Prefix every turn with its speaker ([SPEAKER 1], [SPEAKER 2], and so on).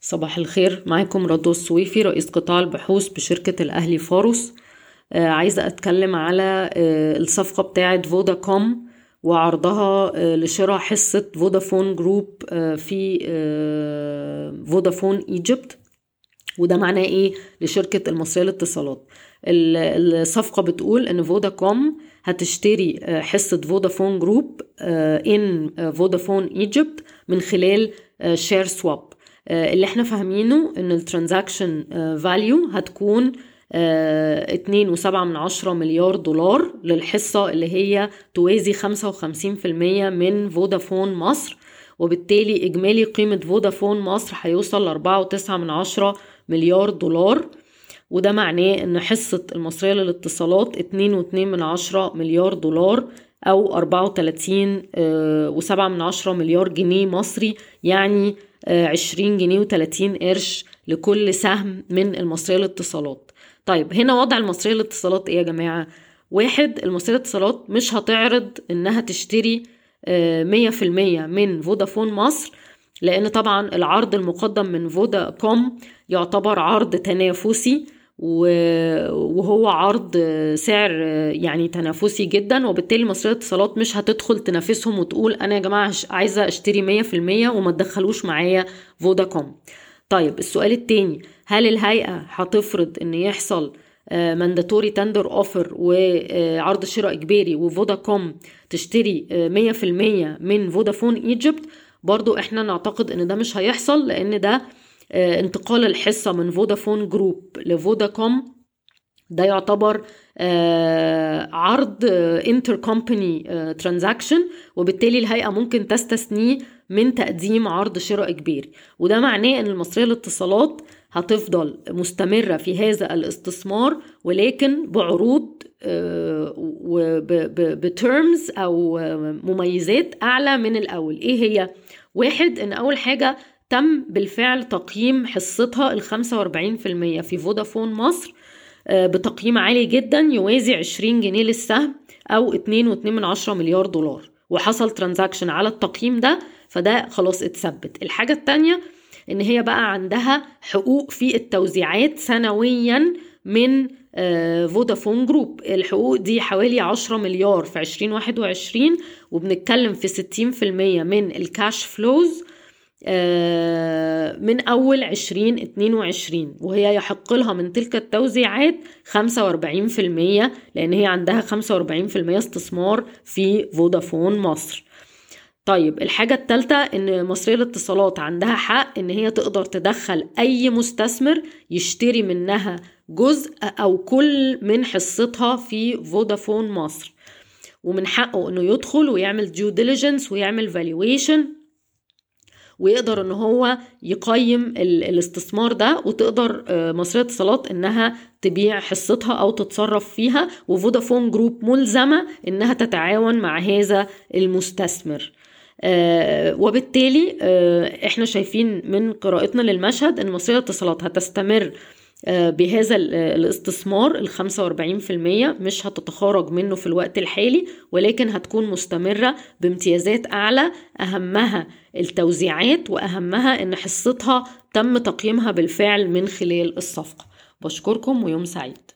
[SPEAKER 1] صباح الخير. معاكم رضوى السويفي رئيس قطاع البحوث بشركة الأهلي فاروس. آه عايزة أتكلم على آه الصفقة بتاعة فوداكوم وعرضها آه لشراء حصة فودافون group آه في آه فودافون Egypt. وده معناه إيه؟ لشركة المصرية للاتصالات. الصفقة بتقول إن فوداكوم هتشتري آه، حصة فودافون group in فودافون Egypt من خلال share swap اللي إحنا فاهمينه إن ال transaction value هتكون آه، اتنين وسبعة من عشرة مليار دولار للحصة اللي هي توازي خمسة وخمسين في المية من فودافون مصر وبالتالي إجمالي قيمة فودافون مصر هيوصل لأربعة وتسعة من عشرة مليار دولار. وده معناه إن حصة المصرية للاتصالات اتنين واتنين من عشرة مليار دولار. أو أربعة وتلاتين وسبعة من عشرة مليار جنيه مصري يعني عشرين جنيه وتلاتين قرش لكل سهم من المصرية للاتصالات. طيب هنا وضع المصرية للاتصالات إيه يا جماعة؟ واحد المصرية للاتصالات مش هتعرض إنها تشتري مية في المية من فودافون مصر لأن طبعا العرض المقدم من فودا كوم يعتبر عرض تنافسي. وهو عرض سعر يعني تنافسي جدا وبالتالي مصرية الاتصالات مش هتدخل تنافسهم وتقول أنا يا جماعة عايزة أشتري مية في المية وما تدخلوش معايا فوداكوم. طيب السؤال التاني هل الهيئة هتفرض إن يحصل mandatory tender offer وعرض شراء إجباري وفوداكوم تشتري مية في المية من فودافون Egypt؟ برضو إحنا نعتقد إن ده مش هيحصل لأن ده انتقال الحصة من فودافون group لفوداكوم. ده يعتبر عرض intercompany transaction وبالتالي الهيئة ممكن تستثنيه من تقديم عرض شراء إجباري وده معناه أن المصرية للاتصالات هتفضل مستمرة في هذا الاستثمار ولكن بعروض وب terms أو مميزات أعلى من الأول. إيه هي؟ واحد أن أول حاجة تم بالفعل تقييم حصتها ال 45% في فودافون مصر بتقييم عالي جدا يوازي 20 جنيه للسهم أو 2.2 مليار دولار. وحصل transaction على التقييم ده فده خلاص اتثبت. الحاجة التانية إن هي بقى عندها حقوق في التوزيعات سنويا من فودافون group. الحقوق دي حوالي 10 مليار في 2021 وبنتكلم في 60% من ال cash flows من أول 2022 وهي يحق لها من تلك التوزيعات 45% لأن هي عندها 45% استثمار في فودافون مصر. طيب الحاجة التالتة إن مصرية الاتصالات عندها حق إن هي تقدر تدخل أي مستثمر يشتري منها جزء أو كل من حصتها في فودافون مصر. ومن حقه إنه يدخل ويعمل due diligence ويعمل valuation ويقدر إن هو يقيم الاستثمار ده وتقدر مصرية اتصالات إنها تبيع حصتها أو تتصرف فيها وفودافون جروب ملزمة إنها تتعاون مع هذا المستثمر. آه وبالتالي آه إحنا شايفين من قراءتنا للمشهد إن مصرية الاتصالات هتستمر آه بهذا الاستثمار ال 45% مش هتتخارج منه في الوقت الحالي ولكن هتكون مستمرة بامتيازات أعلى. أهمها التوزيعات وأهمها إن حصتها تم تقييمها بالفعل من خلال الصفقة. بشكركم ويوم سعيد.